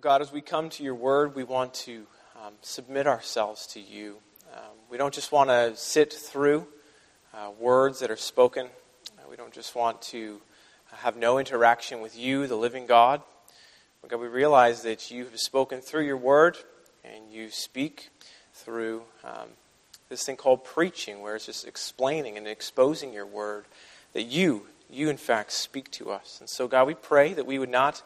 God, as we come to your word, we want to um, submit ourselves to you. Um, we don't just want to sit through uh, words that are spoken. Uh, we don't just want to have no interaction with you, the living God. But God, we realize that you have spoken through your word and you speak through um, this thing called preaching, where it's just explaining and exposing your word, that you, you in fact speak to us. And so, God, we pray that we would not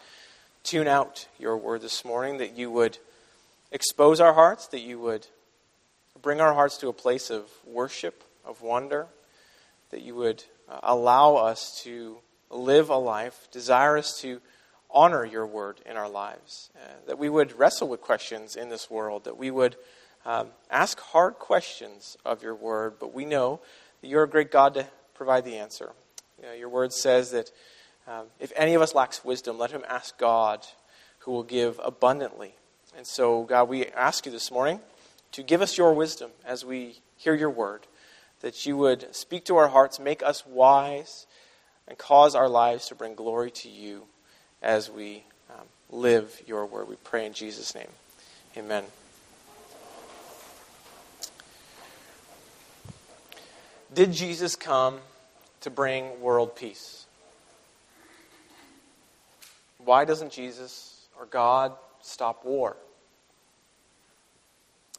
tune out your word this morning, that you would expose our hearts, that you would bring our hearts to a place of worship, of wonder, that you would uh, allow us to live a life desirous to honor your word in our lives, uh, that we would wrestle with questions in this world, that we would um, ask hard questions of your word, but we know that you're a great God to provide the answer. You know, your word says that um, if any of us lacks wisdom, let him ask God, who will give abundantly. And so, God, we ask you this morning to give us your wisdom as we hear your word, that you would speak to our hearts, make us wise, and cause our lives to bring glory to you as we um, live your word. We pray in Jesus' name. Amen. Did Jesus come to bring world peace? Why doesn't Jesus or God stop war?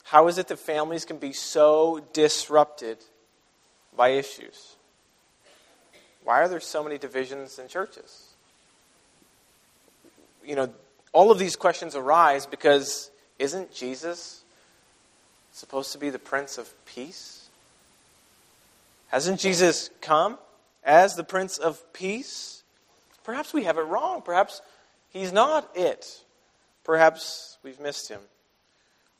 How is it that families can be so disrupted by issues? Why are there so many divisions in churches? You know, all of these questions arise because isn't Jesus supposed to be the Prince of Peace? Hasn't Jesus come as the Prince of Peace? Perhaps we have it wrong. Perhaps he's not it. Perhaps we've missed him.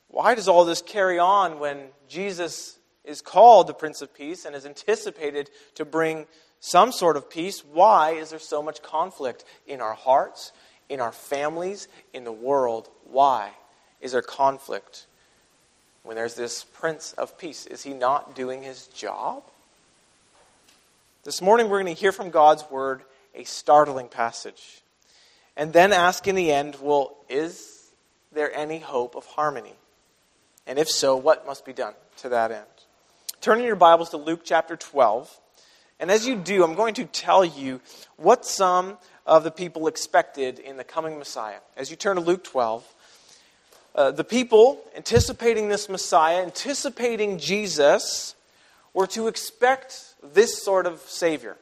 Why does all this carry on when Jesus is called the Prince of Peace and is anticipated to bring some sort of peace? Why is there so much conflict in our hearts, in our families, in the world? Why is there conflict when there's this Prince of Peace? Is he not doing his job? This morning, we're going to hear from God's Word a startling passage. And then ask in the end, well, is there any hope of harmony? And if so, what must be done to that end? Turn in your Bibles to Luke chapter 12. And as you do, I'm going to tell you what some of the people expected in the coming Messiah. As you turn to Luke 12, uh, the people anticipating this Messiah, anticipating Jesus, were to expect this sort of Savior.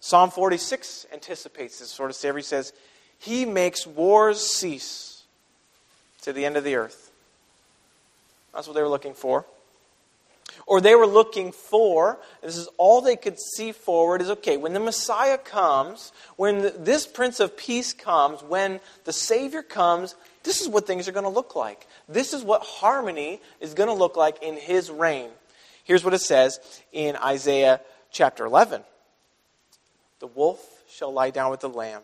Psalm 46 anticipates this sort of Savior. He says, He makes wars cease to the end of the earth. That's what they were looking for. Or they were looking for, this is all they could see forward, is okay, when the Messiah comes, when the, this Prince of Peace comes, when the Savior comes, this is what things are going to look like. This is what harmony is going to look like in His reign. Here's what it says in Isaiah chapter 11 The wolf shall lie down with the lamb,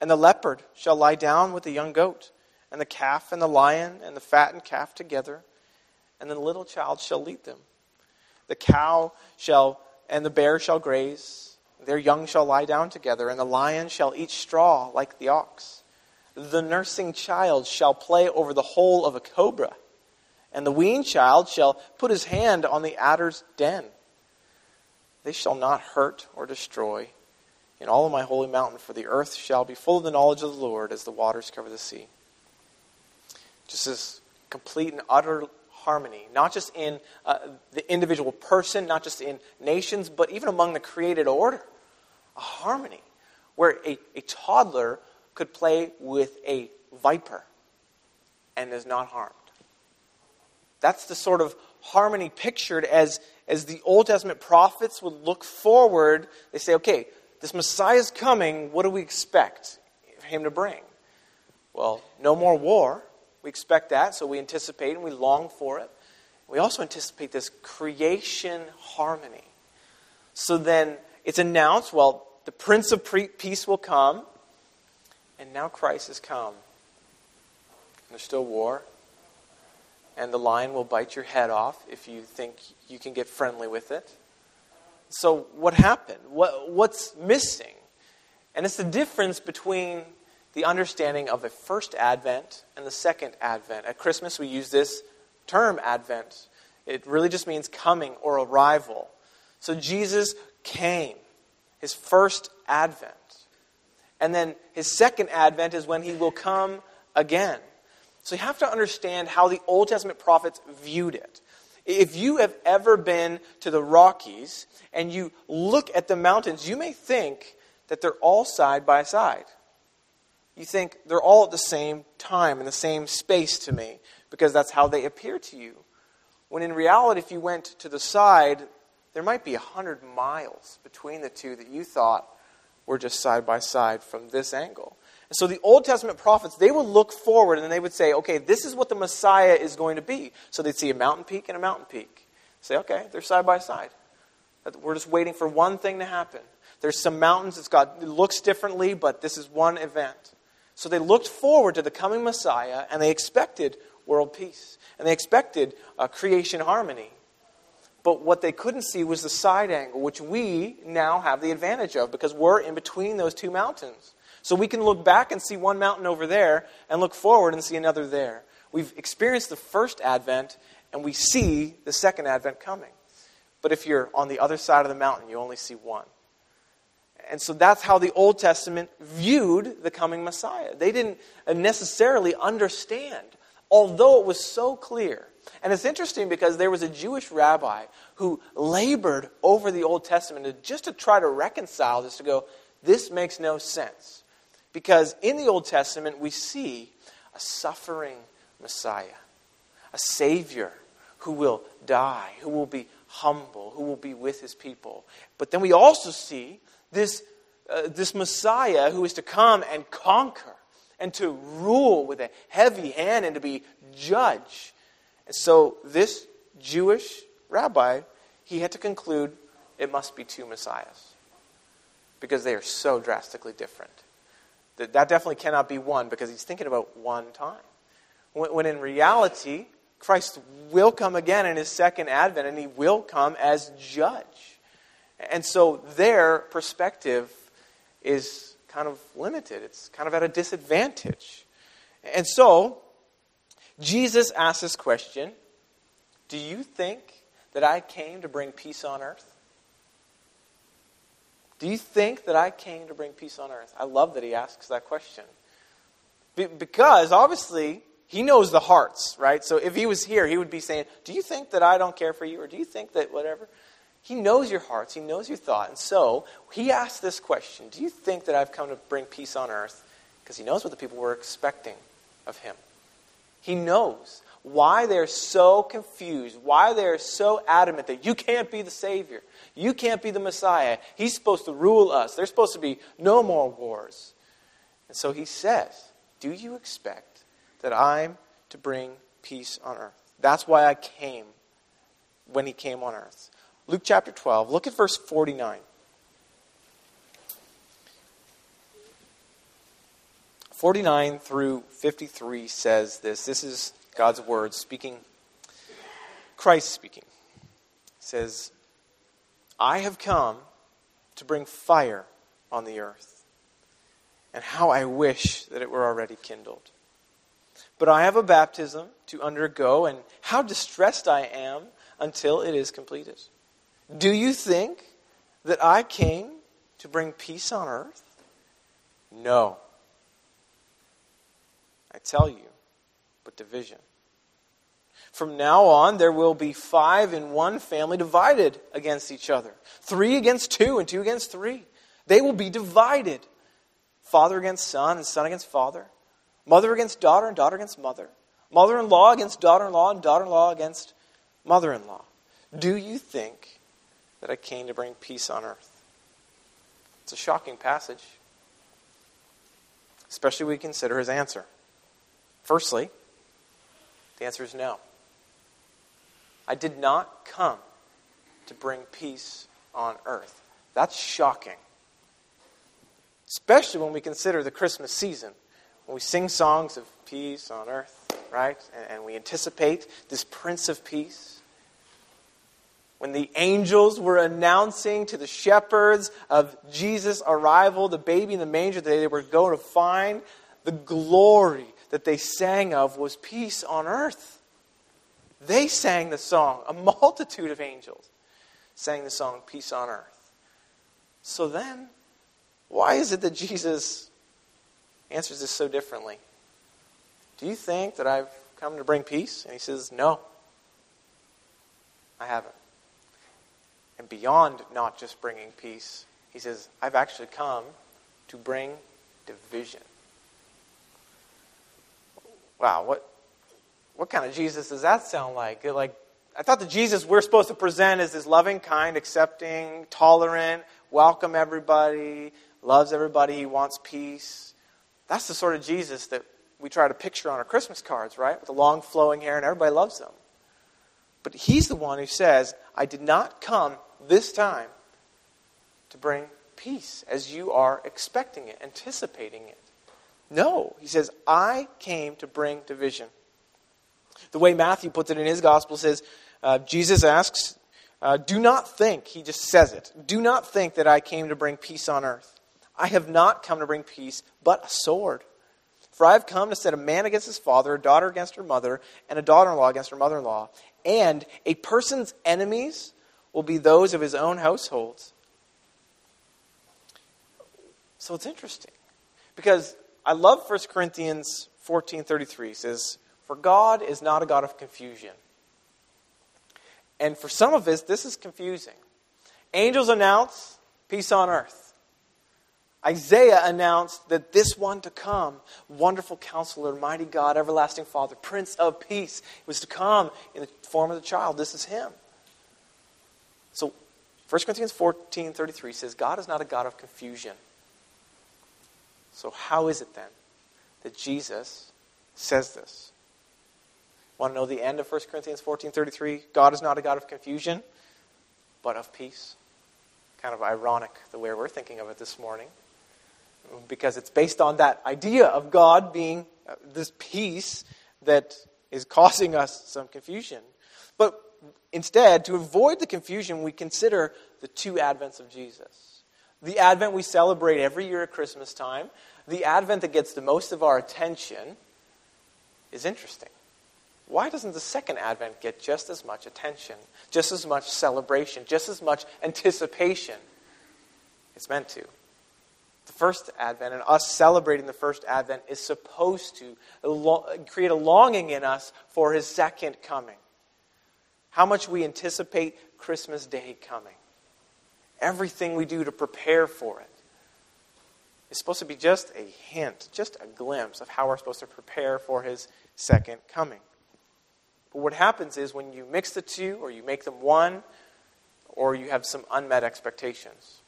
and the leopard shall lie down with the young goat, and the calf and the lion and the fattened calf together, and the little child shall lead them. The cow shall and the bear shall graze, their young shall lie down together, and the lion shall eat straw like the ox. The nursing child shall play over the hole of a cobra and the weaned child shall put his hand on the adder's den. They shall not hurt or destroy in all of my holy mountain, for the earth shall be full of the knowledge of the Lord as the waters cover the sea. Just this complete and utter harmony, not just in uh, the individual person, not just in nations, but even among the created order. A harmony where a, a toddler could play with a viper and is not harmed. That's the sort of harmony pictured as, as the Old Testament prophets would look forward. They say, okay, this Messiah is coming. What do we expect him to bring? Well, no more war. We expect that, so we anticipate and we long for it. We also anticipate this creation harmony. So then it's announced, well, the Prince of Peace will come, and now Christ has come. There's still war, and the lion will bite your head off if you think you can get friendly with it. So, what happened? What, what's missing? And it's the difference between the understanding of a first advent and the second advent. At Christmas, we use this term, advent. It really just means coming or arrival. So Jesus came, his first advent. And then his second advent is when he will come again. So you have to understand how the Old Testament prophets viewed it. If you have ever been to the Rockies and you look at the mountains, you may think that they're all side by side. You think they're all at the same time in the same space to me because that's how they appear to you. When in reality, if you went to the side, there might be a hundred miles between the two that you thought were just side by side from this angle. So the Old Testament prophets, they would look forward and they would say, okay, this is what the Messiah is going to be. So they'd see a mountain peak and a mountain peak. Say, okay, they're side by side. We're just waiting for one thing to happen. There's some mountains, it's got, it looks differently, but this is one event. So they looked forward to the coming Messiah and they expected world peace. And they expected uh, creation harmony. But what they couldn't see was the side angle, which we now have the advantage of because we're in between those two mountains. So we can look back and see one mountain over there and look forward and see another there. We've experienced the first advent and we see the second advent coming. But if you're on the other side of the mountain, you only see one. And so that's how the Old Testament viewed the coming Messiah. They didn't necessarily understand, although it was so clear. And it's interesting because there was a Jewish rabbi who labored over the Old Testament just to try to reconcile this, to go, this makes no sense. Because in the Old Testament, we see a suffering Messiah, a Savior who will die, who will be humble, who will be with his people. But then we also see this, uh, this Messiah who is to come and conquer and to rule with a heavy hand and to be judge. And so this Jewish rabbi, he had to conclude it must be two Messiahs because they are so drastically different. That, that definitely cannot be one because he's thinking about one time. When, when in reality, Christ will come again in his second advent and he will come as judge. And so their perspective is kind of limited, it's kind of at a disadvantage. And so Jesus asks this question Do you think that I came to bring peace on earth? Do you think that I came to bring peace on earth? I love that he asks that question. because obviously, he knows the hearts, right? So if he was here, he would be saying, Do you think that I don't care for you? Or do you think that whatever? He knows your hearts, he knows your thought. And so he asks this question Do you think that I've come to bring peace on earth? Because he knows what the people were expecting of him. He knows why they're so confused, why they're so adamant that you can't be the Savior, you can't be the Messiah. He's supposed to rule us. There's supposed to be no more wars. And so he says, Do you expect that I'm to bring peace on earth? That's why I came when he came on earth. Luke chapter 12, look at verse 49. 49 through 53 says this. This is God's word speaking, Christ speaking. Says, I have come to bring fire on the earth, and how I wish that it were already kindled. But I have a baptism to undergo, and how distressed I am until it is completed. Do you think that I came to bring peace on earth? No. I tell you, but division. From now on, there will be five in one family divided against each other three against two, and two against three. They will be divided father against son, and son against father, mother against daughter, and daughter against mother, mother in law against daughter in law, and daughter in law against mother in law. Do you think that I came to bring peace on earth? It's a shocking passage, especially when we consider his answer. Firstly, the answer is no. I did not come to bring peace on earth. That's shocking. Especially when we consider the Christmas season, when we sing songs of peace on earth, right? And, we anticipate this Prince of Peace. When the angels were announcing to the shepherds of Jesus' arrival, the baby in the manger that they were going to find the glory that they sang of was peace on earth. They sang the song, a multitude of angels sang the song, Peace on Earth. So then, why is it that Jesus answers this so differently? Do you think that I've come to bring peace? And he says, No, I haven't. And beyond not just bringing peace, he says, I've actually come to bring division. Wow, what, what kind of Jesus does that sound like? Like, I thought the Jesus we're supposed to present is this loving, kind, accepting, tolerant, welcome everybody, loves everybody, he wants peace. That's the sort of Jesus that we try to picture on our Christmas cards, right? With the long flowing hair, and everybody loves him. But he's the one who says, I did not come this time to bring peace as you are expecting it, anticipating it. No, he says, I came to bring division. The way Matthew puts it in his gospel says, uh, Jesus asks, uh, Do not think, he just says it, do not think that I came to bring peace on earth. I have not come to bring peace, but a sword. For I have come to set a man against his father, a daughter against her mother, and a daughter in law against her mother in law. And a person's enemies will be those of his own households. So it's interesting. Because I love 1 Corinthians 14:33 says, "For God is not a God of confusion." And for some of us this is confusing. Angels announce peace on earth. Isaiah announced that this one to come, wonderful counselor, mighty God, everlasting Father, Prince of Peace, was to come in the form of the child. This is him. So 1 Corinthians 14 33 says, God is not a God of confusion. So, how is it then that Jesus says this? Want to know the end of 1 Corinthians 14 33? God is not a God of confusion, but of peace. Kind of ironic the way we're thinking of it this morning, because it's based on that idea of God being uh, this peace that is causing us some confusion. But instead, to avoid the confusion, we consider the two advents of Jesus. The Advent we celebrate every year at Christmas time, the Advent that gets the most of our attention, is interesting. Why doesn't the second Advent get just as much attention, just as much celebration, just as much anticipation? It's meant to. The first Advent and us celebrating the first Advent is supposed to create a longing in us for his second coming. How much we anticipate Christmas Day coming everything we do to prepare for it is supposed to be just a hint, just a glimpse of how we're supposed to prepare for his second coming. But what happens is when you mix the two, or you make them one, or you have some unmet expectations.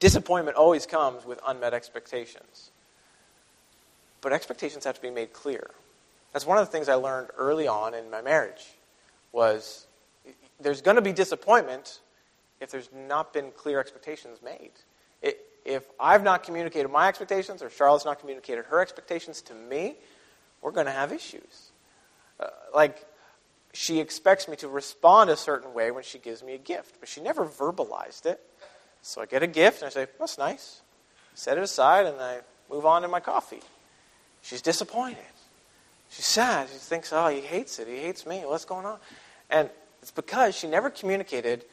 Disappointment always comes with unmet expectations. But expectations have to be made clear. That's one of the things I learned early on in my marriage was there's going to be disappointment if there's not been clear expectations made. It, if I've not communicated my expectations or Charlotte's not communicated her expectations to me, we're going to have issues. Uh, like, she expects me to respond a certain way when she gives me a gift, but she never verbalized it. So I get a gift and I say, That's nice. Set it aside and I move on to my coffee. She's disappointed. She's sad. She thinks, Oh, he hates it. He hates me. What's going on? And it's because she never communicated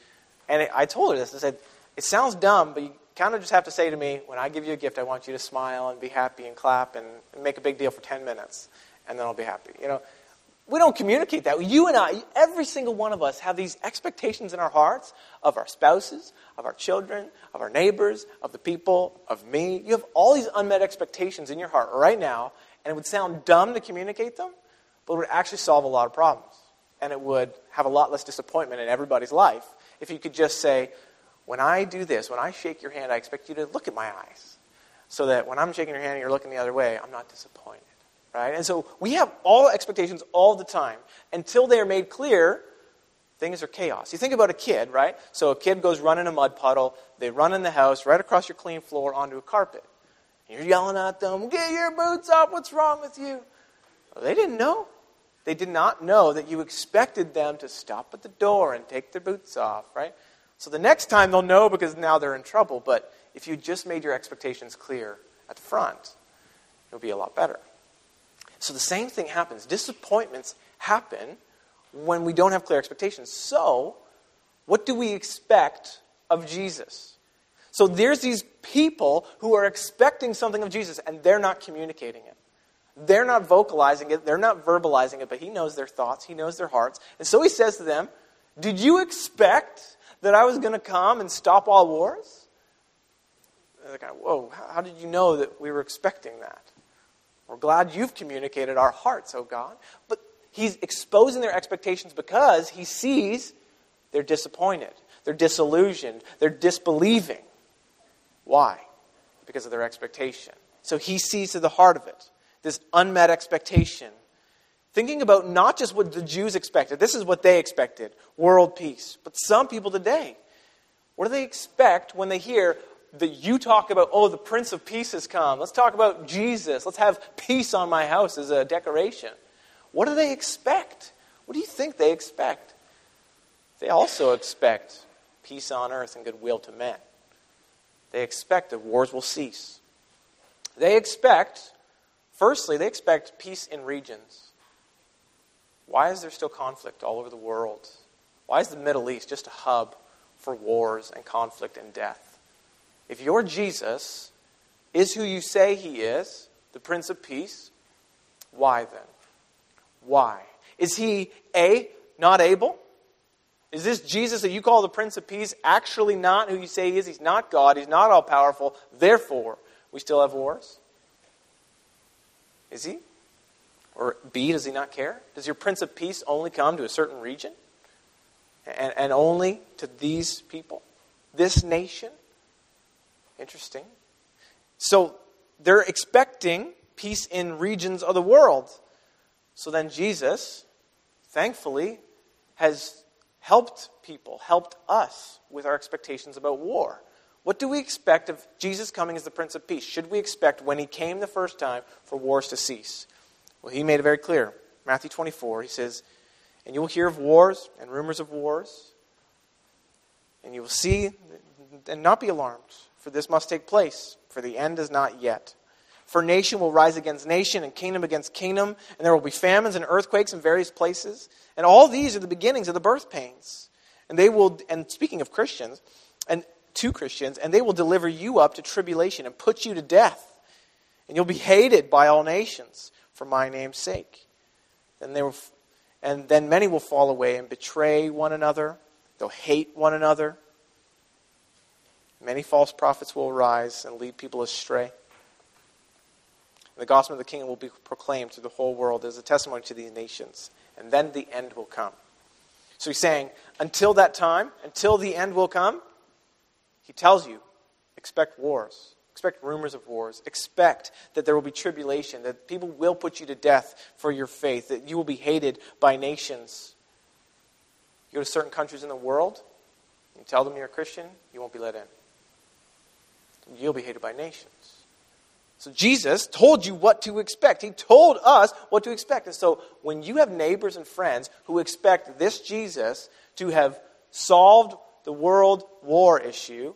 and I told her this. I said, It sounds dumb, but you kind of just have to say to me, when I give you a gift, I want you to smile and be happy and clap and make a big deal for 10 minutes, and then I'll be happy. You know, we don't communicate that. You and I, every single one of us, have these expectations in our hearts of our spouses, of our children, of our neighbors, of the people, of me. You have all these unmet expectations in your heart right now, and it would sound dumb to communicate them, but it would actually solve a lot of problems. And it would have a lot less disappointment in everybody's life if you could just say, when I do this, when I shake your hand, I expect you to look at my eyes. So that when I'm shaking your hand and you're looking the other way, I'm not disappointed. Right? And so we have all expectations all the time. Until they are made clear, things are chaos. You think about a kid, right? So a kid goes running a mud puddle, they run in the house, right across your clean floor onto a carpet. You're yelling at them, Get your boots off, what's wrong with you? Well, they didn't know. They did not know that you expected them to stop at the door and take their boots off, right? So the next time they'll know because now they're in trouble. But if you just made your expectations clear at the front, it'll be a lot better. So the same thing happens. Disappointments happen when we don't have clear expectations. So, what do we expect of Jesus? So there's these people who are expecting something of Jesus and they're not communicating it. They're not vocalizing it, they're not verbalizing it, but he knows their thoughts, he knows their hearts. And so he says to them, Did you expect that I was going to come and stop all wars? they're kind of, Whoa, how did you know that we were expecting that? We're glad you've communicated our hearts, oh God. But he's exposing their expectations because he sees they're disappointed, they're disillusioned, they're disbelieving. Why? Because of their expectation. So he sees to the heart of it this unmet expectation. Thinking about not just what the Jews expected, this is what they expected world peace. But some people today, what do they expect when they hear that you talk about, oh, the Prince of Peace has come? Let's talk about Jesus. Let's have peace on my house as a decoration. What do they expect? What do you think they expect? They also expect peace on earth and goodwill to men. They expect that wars will cease. They expect Firstly, they expect peace in regions. Why is there still conflict all over the world? Why is the Middle East just a hub for wars and conflict and death? If your Jesus is who you say he is, the Prince of Peace, why then? Why? Is he A, not able? Is this Jesus that you call the Prince of Peace actually not who you say he is? He's not God, he's not all powerful, therefore, we still have wars? Is he? Or B, does he not care? Does your Prince of Peace only come to a certain region? And, and only to these people? This nation? Interesting. So they're expecting peace in regions of the world. So then Jesus, thankfully, has helped people, helped us with our expectations about war. What do we expect of Jesus coming as the Prince of Peace? Should we expect when he came the first time for wars to cease? Well, he made it very clear. Matthew 24, he says, And you will hear of wars and rumors of wars, and you will see and not be alarmed, for this must take place, for the end is not yet. For nation will rise against nation, and kingdom against kingdom, and there will be famines and earthquakes in various places. And all these are the beginnings of the birth pains. And they will, and speaking of Christians, and to Christians, and they will deliver you up to tribulation and put you to death. And you'll be hated by all nations for my name's sake. And, they will, and then many will fall away and betray one another. They'll hate one another. Many false prophets will arise and lead people astray. The gospel of the kingdom will be proclaimed to the whole world as a testimony to these nations. And then the end will come. So he's saying, until that time, until the end will come, he tells you expect wars, expect rumors of wars, expect that there will be tribulation, that people will put you to death for your faith, that you will be hated by nations. You go to certain countries in the world, you tell them you're a Christian, you won't be let in. You'll be hated by nations. So Jesus told you what to expect. He told us what to expect. And so when you have neighbors and friends who expect this Jesus to have solved the world war issue,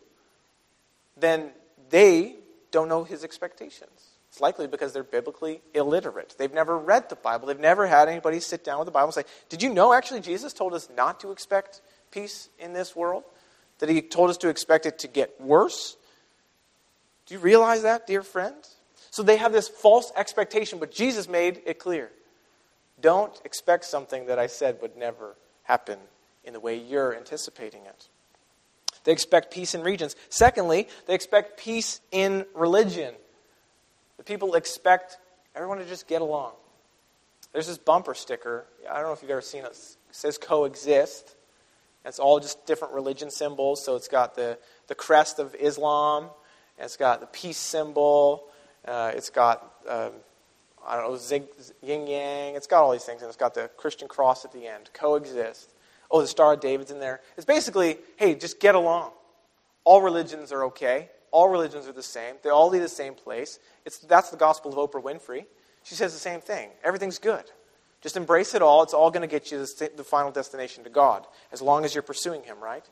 then they don't know his expectations. It's likely because they're biblically illiterate. They've never read the Bible. They've never had anybody sit down with the Bible and say, Did you know actually Jesus told us not to expect peace in this world? That he told us to expect it to get worse? Do you realize that, dear friend? So they have this false expectation, but Jesus made it clear. Don't expect something that I said would never happen in the way you're anticipating it. They expect peace in regions. Secondly, they expect peace in religion. The people expect everyone to just get along. There's this bumper sticker. I don't know if you've ever seen it. It says coexist. It's all just different religion symbols. So it's got the, the crest of Islam, it's got the peace symbol, uh, it's got, um, I don't know, yin yang. It's got all these things, and it's got the Christian cross at the end. Coexist. Oh, the Star of David's in there. It's basically, hey, just get along. All religions are okay. All religions are the same. They all lead the same place. It's, that's the gospel of Oprah Winfrey. She says the same thing. Everything's good. Just embrace it all. It's all going to get you to the final destination to God, as long as you're pursuing Him, right?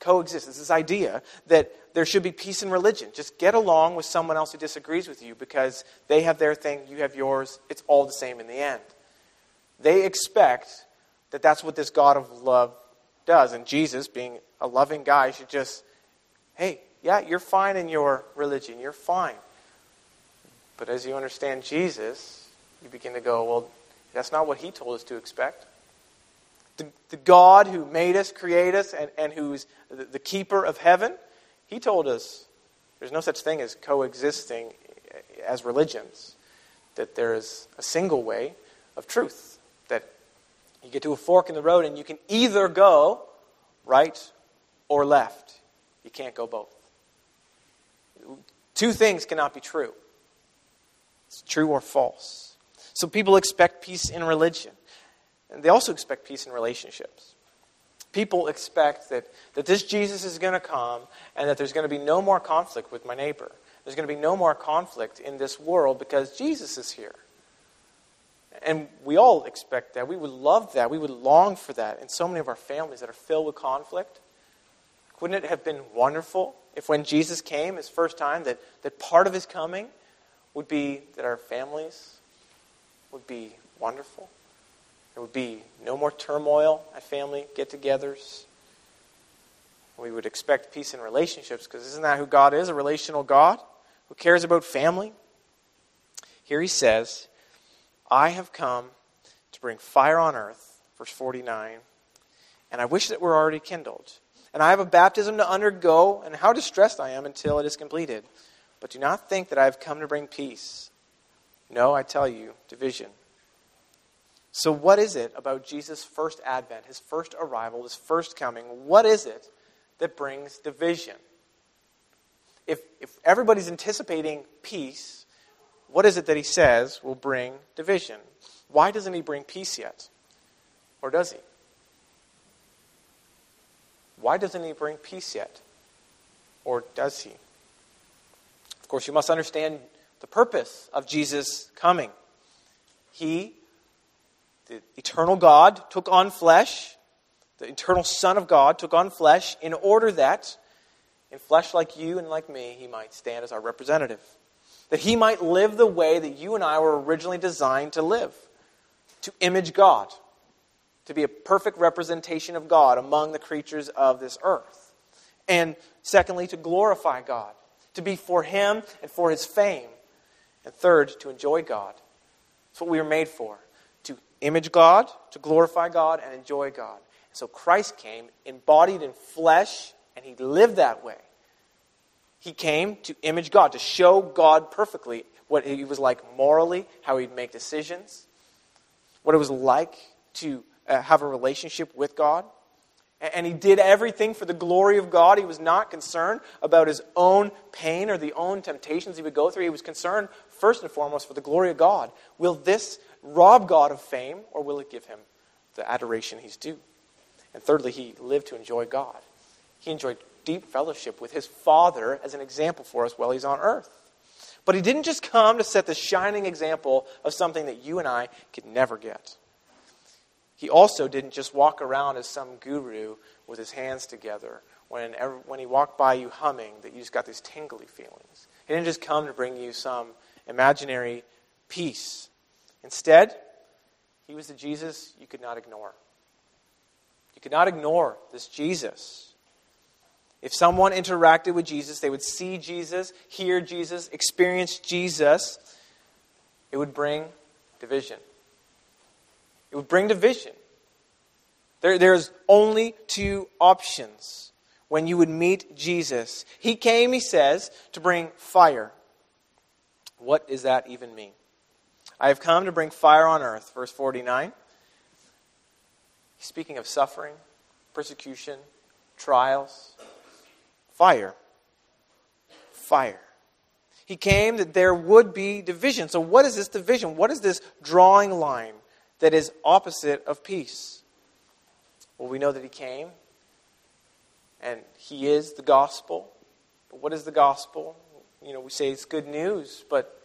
Coexist. It's this idea that there should be peace in religion. Just get along with someone else who disagrees with you because they have their thing, you have yours. It's all the same in the end. They expect that that's what this God of love does. And Jesus, being a loving guy, should just, hey, yeah, you're fine in your religion. You're fine. But as you understand Jesus, you begin to go, well, that's not what he told us to expect. The, the God who made us, created us, and, and who's the, the keeper of heaven, he told us there's no such thing as coexisting as religions, that there is a single way of truth, that you get to a fork in the road and you can either go right or left. You can't go both. Two things cannot be true. It's true or false. So people expect peace in religion. And they also expect peace in relationships. People expect that, that this Jesus is going to come and that there's going to be no more conflict with my neighbor. There's going to be no more conflict in this world because Jesus is here. And we all expect that. We would love that. We would long for that in so many of our families that are filled with conflict. Wouldn't it have been wonderful if when Jesus came his first time, that, that part of his coming would be that our families would be wonderful? There would be no more turmoil at family get togethers. We would expect peace in relationships because isn't that who God is? A relational God who cares about family? Here he says, I have come to bring fire on earth, verse 49, and I wish that were already kindled. And I have a baptism to undergo, and how distressed I am until it is completed. But do not think that I have come to bring peace. No, I tell you, division. So, what is it about Jesus' first advent, his first arrival, his first coming? What is it that brings division? If, if everybody's anticipating peace, what is it that he says will bring division? Why doesn't he bring peace yet? Or does he? Why doesn't he bring peace yet? Or does he? Of course, you must understand the purpose of Jesus coming. He, the eternal God, took on flesh. The eternal Son of God took on flesh in order that, in flesh like you and like me, he might stand as our representative that he might live the way that you and I were originally designed to live to image God, to be a perfect representation of God among the creatures of this earth. And secondly, to glorify God, to be for him and for his fame. And third, to enjoy God. That's what we were made for image God, to glorify God, and enjoy God. So Christ came, embodied in flesh, and he lived that way. He came to image God, to show God perfectly what he was like morally, how he'd make decisions, what it was like to uh, have a relationship with God. And he did everything for the glory of God. He was not concerned about his own pain or the own temptations he would go through. He was concerned, first and foremost, for the glory of God. Will this rob God of fame, or will it give him the adoration he's due? And thirdly, he lived to enjoy God. He enjoyed deep fellowship with his Father as an example for us while he's on earth. But he didn't just come to set the shining example of something that you and I could never get. He also didn't just walk around as some guru with his hands together when, when he walked by you humming that you just got these tingly feelings. He didn't just come to bring you some imaginary peace. Instead, he was the Jesus you could not ignore. You could not ignore this Jesus if someone interacted with Jesus, they would see Jesus, hear Jesus, experience Jesus, it would bring division. It would bring division. There, there's only two options when you would meet Jesus. He came, he says, to bring fire. What does that even mean? I have come to bring fire on earth, verse 49. Speaking of suffering, persecution, trials, fire. Fire. He came that there would be division. So, what is this division? What is this drawing line that is opposite of peace? Well, we know that He came, and He is the gospel. But what is the gospel? You know, we say it's good news, but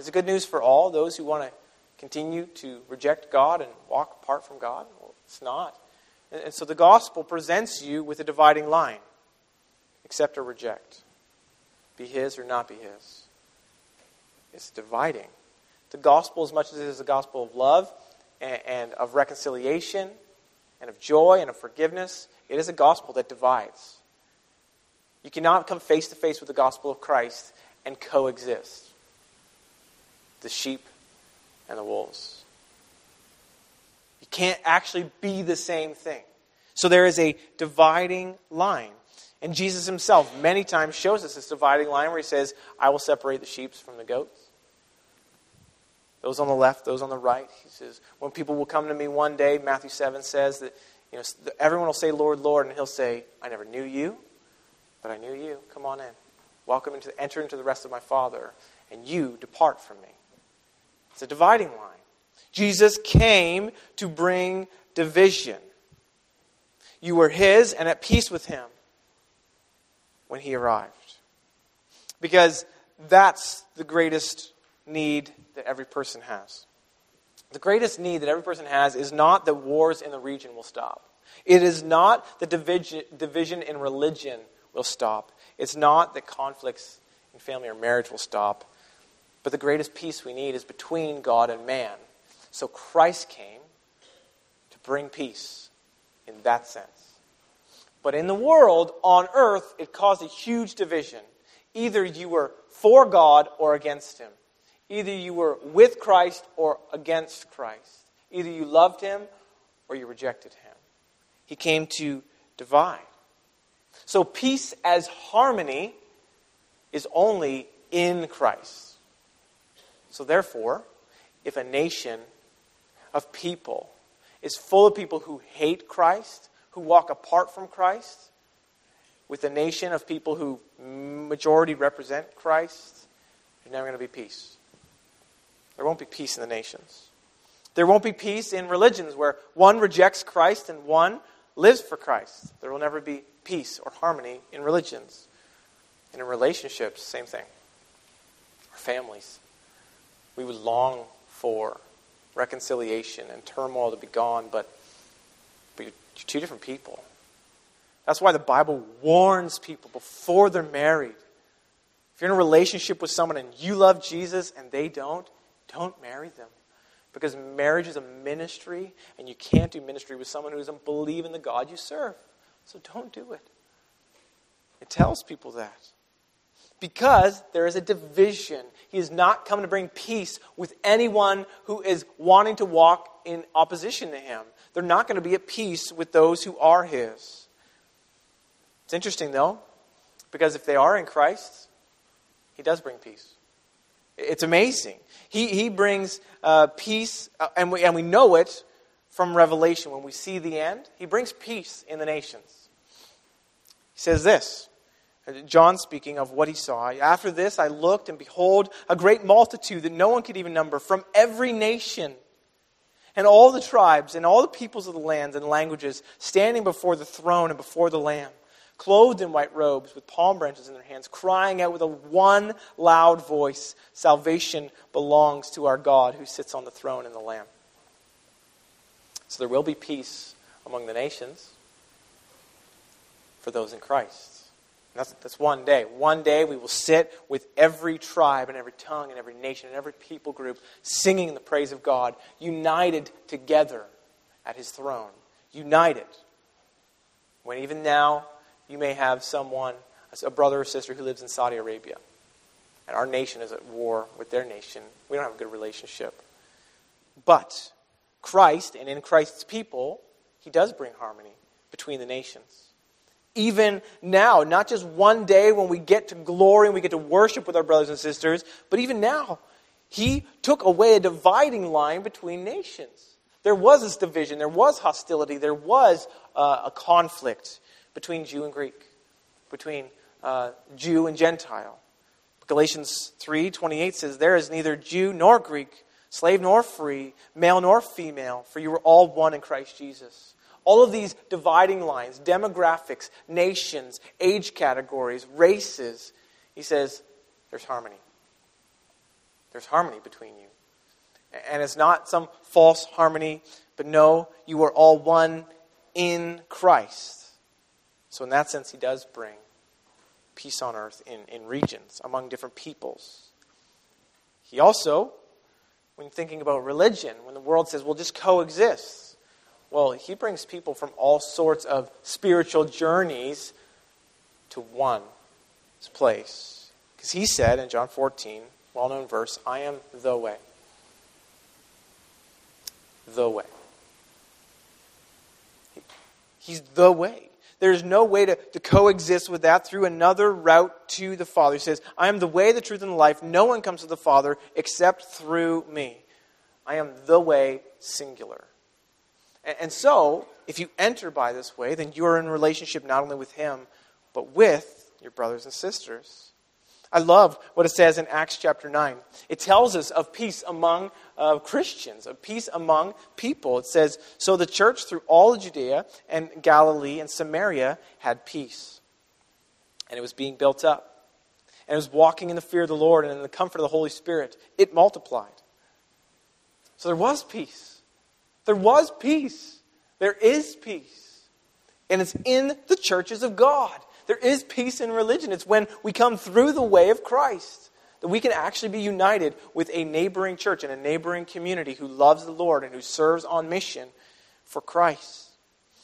is it good news for all those who want to continue to reject God and walk apart from God? Well, it's not. And so the gospel presents you with a dividing line. accept or reject, be His or not be His. It's dividing. The gospel, as much as it is a gospel of love and, and of reconciliation and of joy and of forgiveness, it is a gospel that divides. You cannot come face to face with the gospel of Christ and coexist. The sheep and the wolves. You can't actually be the same thing. So there is a dividing line. And Jesus himself many times shows us this dividing line where he says, I will separate the sheep from the goats. Those on the left, those on the right. He says, when people will come to me one day, Matthew 7 says that you know, everyone will say, Lord, Lord, and he'll say, I never knew you, but I knew you. Come on in. Welcome into, enter into the rest of my Father, and you depart from me. It's a dividing line. Jesus came to bring division. You were his and at peace with him when he arrived. Because that's the greatest need that every person has. The greatest need that every person has is not that wars in the region will stop. It is not that division, division in religion will stop. It's not that conflicts in family or marriage will stop. But the greatest peace we need is between God and man. So Christ came to bring peace in that sense. But in the world, on earth, it caused a huge division. Either you were for God or against Him. Either you were with Christ or against Christ. Either you loved Him or you rejected Him. He came to divide. So peace as harmony is only in Christ. So therefore, if a nation of people is full of people who hate Christ, who walk apart from Christ, with a nation of people who majority represent Christ, there's never going to be peace. There won't be peace in the nations. There won't be peace in religions where one rejects Christ and one lives for Christ. There will never be peace or harmony in religions. And in relationships, same thing. Our families. We would long for reconciliation and turmoil to be gone, but, you're two different people. That's why the Bible warns people before they're married. If you're in a relationship with someone and you love Jesus and they don't, don't marry them. Because marriage is a ministry, and you can't do ministry with someone who doesn't believe in the God you serve. So don't do it. It tells people that. Because there is a division. He is not coming to bring peace with anyone who is wanting to walk in opposition to him. They're not going to be at peace with those who are his. It's interesting, though, because if they are in Christ, he does bring peace. It's amazing. He, he brings uh, peace, uh, and, we, and we know it from Revelation. When we see the end, he brings peace in the nations. He says this John speaking of what he saw. After this, I looked, and behold, a great multitude that no one could even number from every nation and all the tribes and all the peoples of the lands and languages standing before the throne and before the Lamb clothed in white robes with palm branches in their hands, crying out with a one loud voice Salvation belongs to our God who sits on the throne and the Lamb. So there will be peace among the nations for those in Christ. That's, that's one day. One day we will sit with every tribe and every tongue and every nation and every people group singing the praise of God, united together at his throne. United. When even now you may have someone, a brother or sister who lives in Saudi Arabia, and our nation is at war with their nation. We don't have a good relationship. But Christ, and in Christ's people, he does bring harmony between the nations. Even now, not just one day when we get to glory and we get to worship with our brothers and sisters, but even now, he took away a dividing line between nations. There was this division, there was hostility, there was uh, a conflict between Jew and Greek, between uh, Jew and Gentile. Galatians 3:28 says there is neither Jew nor Greek, slave nor free, male nor female, for you are all one in Christ Jesus. All of these dividing lines, demographics, nations, age categories, races, he says there's harmony. There's harmony between you. And it's not some false harmony, but no, you are all one in Christ. So, in that sense, he does bring peace on earth in, in regions, among different peoples. He also, when thinking about religion, when the world says, well, just coexist, well, he brings people from all sorts of spiritual journeys to one place. Because he said in John 14, well known verse, I am the way. The way. He's the way. There's no way to, to coexist with that through another route to the Father. He says, I am the way, the truth, and the life. No one comes to the Father except through me. I am the way, singular. And, so, if you enter by this way, then you are in relationship not only with Him, but with your brothers and sisters. I love what it says in Acts chapter 9. It tells us of peace among uh, Christians, of peace among people. It says, So the church through all Judea and Galilee and Samaria had peace. And it was being built up. And it was walking in the fear of the Lord and in the comfort of the Holy Spirit. It multiplied. So there was peace. There was peace. There is peace. And it's in the churches of God. There is peace in religion. It's when we come through the way of Christ that we can actually be united with a neighboring church and a neighboring community who loves the Lord and who serves on mission for Christ.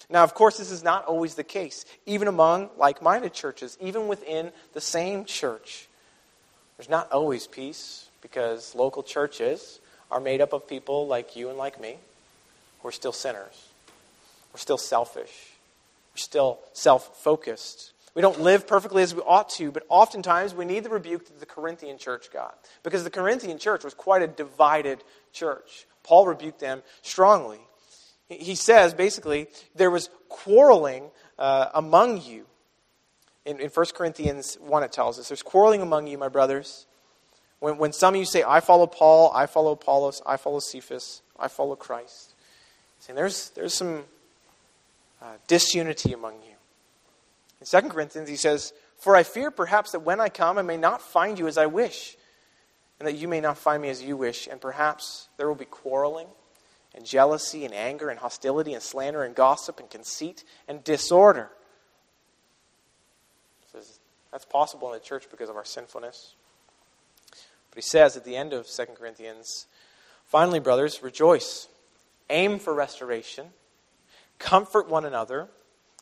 Now, of course, this is not always the case, even among like minded churches, even within the same church. There's not always peace because local churches are made up of people like you and like me who are still sinners. We're still selfish. We're still self focused. We don't live perfectly as we ought to, but oftentimes we need the rebuke that the Corinthian church got. Because the Corinthian church was quite a divided church. Paul rebuked them strongly. He says, basically, there was quarreling uh, among you. In, in 1 Corinthians 1, it tells us, there's quarreling among you, my brothers. When, when some of you say, I follow Paul, I follow Apollos, I follow Cephas, I follow Christ, saying there's, there's some uh, disunity among you. In 2 Corinthians, he says, For I fear perhaps that when I come, I may not find you as I wish, and that you may not find me as you wish, and perhaps there will be quarreling, and jealousy, and anger, and hostility, and slander, and gossip, and conceit, and disorder. He Says, That's possible in the church because of our sinfulness. But he says at the end of 2 Corinthians, Finally, brothers, rejoice, aim for restoration, comfort one another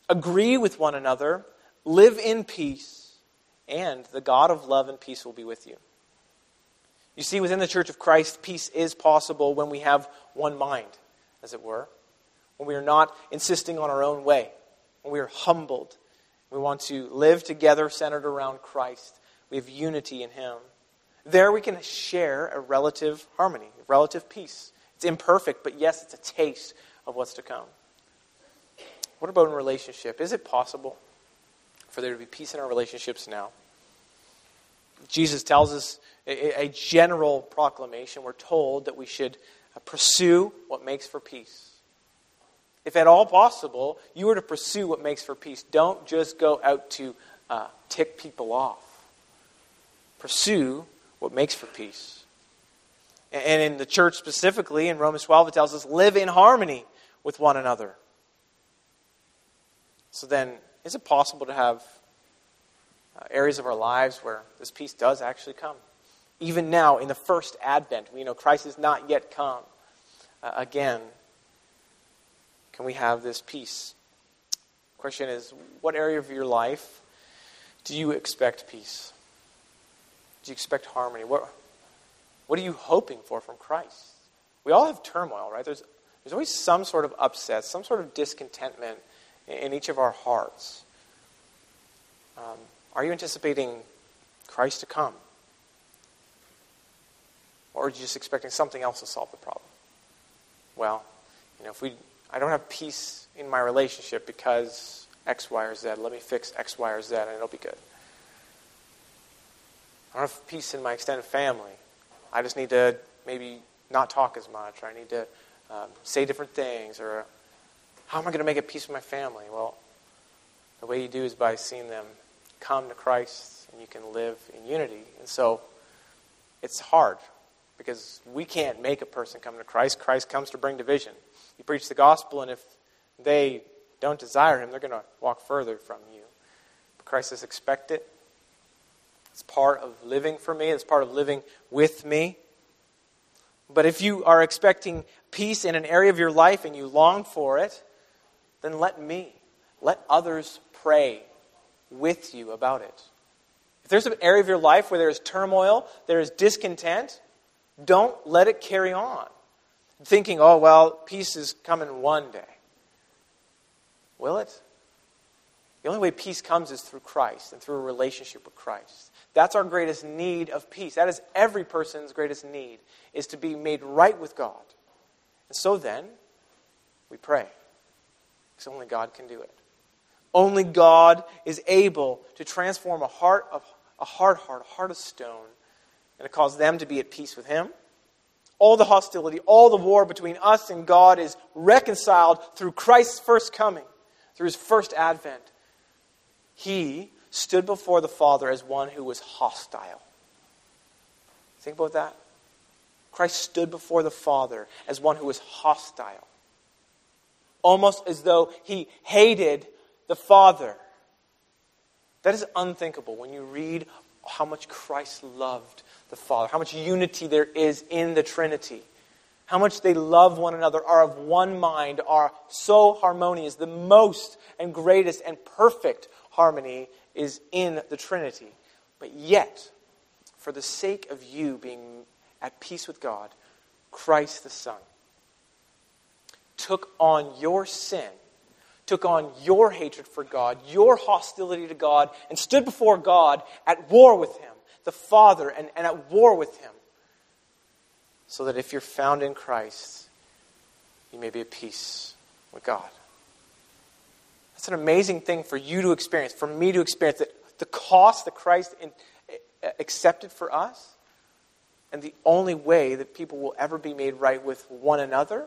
agree with one another, live in peace, and the God of love and peace will be with you. You see, within the church of Christ, peace is possible when we have one mind, as it were, when we are not insisting on our own way, when we are humbled. We want to live together centered around Christ. We have unity in Him. There we can share a relative harmony, a relative peace. It's imperfect, but yes, it's a taste of what's to come. What about in relationship? Is it possible for there to be peace in our relationships now? Jesus tells us a, general proclamation. We're told that we should uh, pursue what makes for peace. If at all possible, you are to pursue what makes for peace. Don't just go out to uh, tick people off. Pursue what makes for peace. And in the church specifically, in Romans 12, it tells us live in harmony with one another. So then, is it possible to have uh, areas of our lives where this peace does actually come? Even now, in the first advent, we know Christ has not yet come uh, again. Can we have this peace? Question is, what area of your life do you expect peace? Do you expect harmony? What, what are you hoping for from Christ? We all have turmoil, right? There's, there's always some sort of upset, some sort of discontentment in each of our hearts. Um, are you anticipating Christ to come? Or are you just expecting something else to solve the problem? Well, you know, if we, I don't have peace in my relationship because X, Y, or Z. Let me fix X, Y, or Z, and it'll be good. I don't have peace in my extended family. I just need to maybe not talk as much, or I need to um, say different things, or how am I going to make a peace with my family? Well, the way you do is by seeing them come to Christ and you can live in unity. And so it's hard because we can't make a person come to Christ. Christ comes to bring division. You preach the gospel, and if they don't desire him, they're going to walk further from you. But Christ says, expect it, It's part of living for me, it's part of living with me. But if you are expecting peace in an area of your life and you long for it, then let me, let others pray with you about it. If there's an area of your life where there is turmoil, there is discontent, don't let it carry on. Thinking, oh, well, peace is coming one day. Will it? The only way peace comes is through Christ and through a relationship with Christ. That's our greatest need of peace. That is every person's greatest need, is to be made right with God. And so then, we pray. Because only God can do it. Only God is able to transform a heart of a hard heart, a heart of stone, and to cause them to be at peace with Him. All the hostility, all the war between us and God is reconciled through Christ's first coming, through His first advent. He stood before the Father as one who was hostile. Think about that. Christ stood before the Father as one who was hostile. Almost as though he hated the Father. That is unthinkable when you read how much Christ loved the Father, how much unity there is in the Trinity, how much they love one another, are of one mind, are so harmonious. The most and greatest and perfect harmony is in the Trinity. But yet, for the sake of you being at peace with God, Christ the Son took on your sin took on your hatred for God, your hostility to God, and stood before God at war with Him, the Father, and, and at war with Him. So that if you're found in Christ, you may be at peace with God. That's an amazing thing for you to experience, for me to experience, that the cost that Christ in, accepted for us, and the only way that people will ever be made right with one another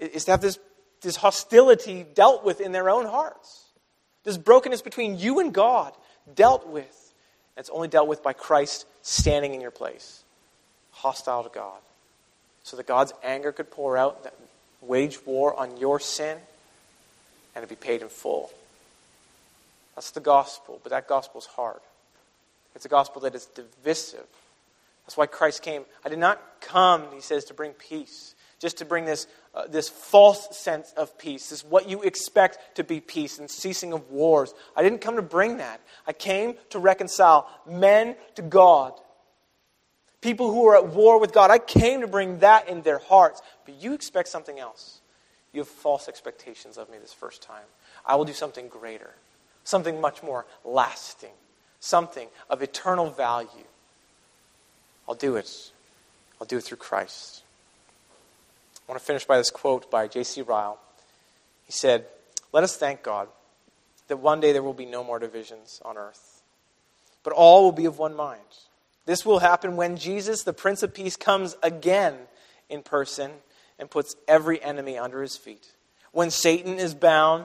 is to have this this hostility dealt with in their own hearts. This brokenness between you and God dealt with. And it's only dealt with by Christ standing in your place, hostile to God. So that God's anger could pour out, that wage war on your sin, and to be paid in full. That's the gospel, but that gospel is hard. It's a gospel that is divisive. That's why Christ came. I did not come, he says, to bring peace just to bring this, uh, this false sense of peace, this what you expect to be peace and ceasing of wars. I didn't come to bring that. I came to reconcile men to God. People who are at war with God. I came to bring that in their hearts. But you expect something else. You have false expectations of me this first time. I will do something greater, something much more lasting, something of eternal value. I'll do it. I'll do it through Christ. I want to finish by this quote by J.C. Ryle. He said, Let us thank God that one day there will be no more divisions on earth, but all will be of one mind. This will happen when Jesus, the Prince of Peace, comes again in person and puts every enemy under his feet. When Satan is bound,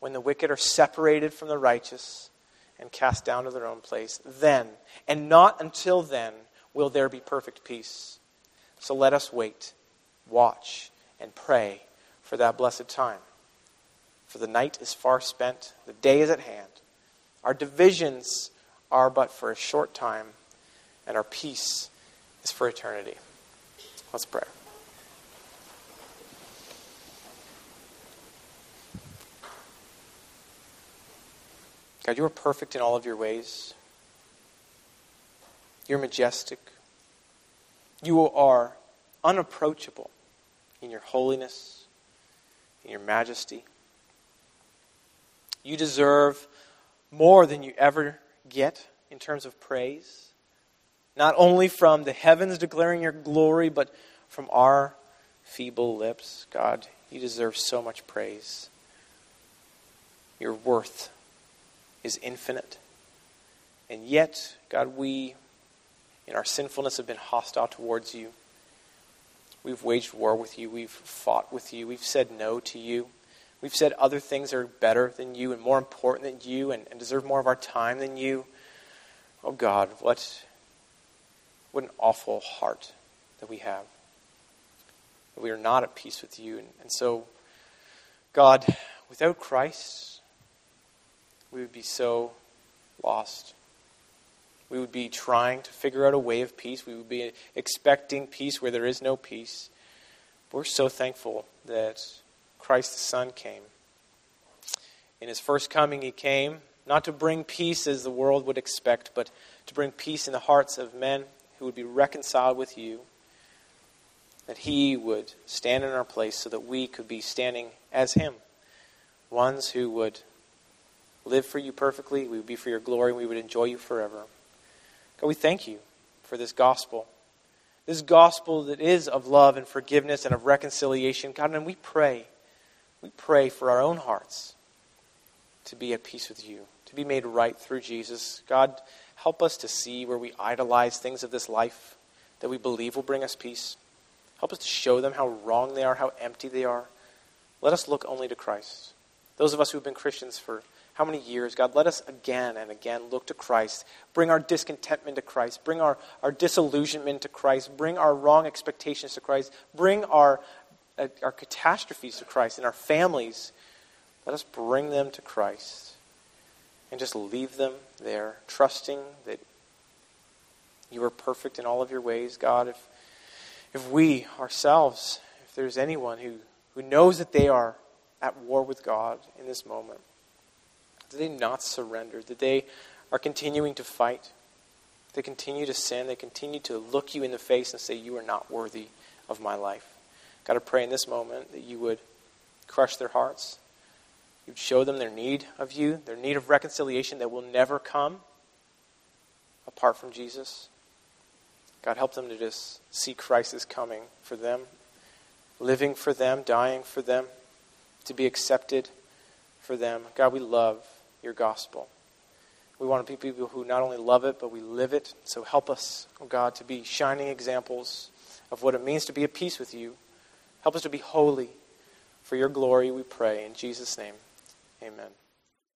when the wicked are separated from the righteous and cast down to their own place, then, and not until then, will there be perfect peace. So let us wait watch, and pray for that blessed time. For the night is far spent, the day is at hand. Our divisions are but for a short time, and our peace is for eternity. Let's pray. God, you are perfect in all of your ways. You're majestic. You are unapproachable in your holiness, in your majesty. You deserve more than you ever get in terms of praise, not only from the heavens declaring your glory, but from our feeble lips. God, you deserve so much praise. Your worth is infinite. And yet, God, we, in our sinfulness, have been hostile towards you. We've waged war with you. We've fought with you. We've said no to you. We've said other things are better than you and more important than you and, and deserve more of our time than you. Oh God, what, what an awful heart that we have. That we are not at peace with you. And, and so, God, without Christ, we would be so lost. We would be trying to figure out a way of peace. We would be expecting peace where there is no peace. We're so thankful that Christ the Son came. In his first coming, he came not to bring peace as the world would expect, but to bring peace in the hearts of men who would be reconciled with you. That he would stand in our place so that we could be standing as him. Ones who would live for you perfectly, we would be for your glory, we would enjoy you forever. God, we thank you for this gospel. This gospel that is of love and forgiveness and of reconciliation. God, and we pray, we pray for our own hearts to be at peace with you, to be made right through Jesus. God, help us to see where we idolize things of this life that we believe will bring us peace. Help us to show them how wrong they are, how empty they are. Let us look only to Christ. Those of us who've been Christians for how many years, God, let us again and again look to Christ. Bring our discontentment to Christ. Bring our, our disillusionment to Christ. Bring our wrong expectations to Christ. Bring our, uh, our catastrophes to Christ and our families. Let us bring them to Christ and just leave them there, trusting that you are perfect in all of your ways, God. If, if we ourselves, if there's anyone who, who knows that they are at war with God in this moment, did they not surrender? Did they are continuing to fight? They continue to sin. They continue to look you in the face and say, You are not worthy of my life. God, I pray in this moment that you would crush their hearts. You'd show them their need of you, their need of reconciliation that will never come apart from Jesus. God, help them to just see Christ is coming for them, living for them, dying for them, to be accepted for them. God, we love your gospel. We want to be people who not only love it, but we live it. So help us, oh God, to be shining examples of what it means to be at peace with you. Help us to be holy. For your glory, we pray. In Jesus' name, amen.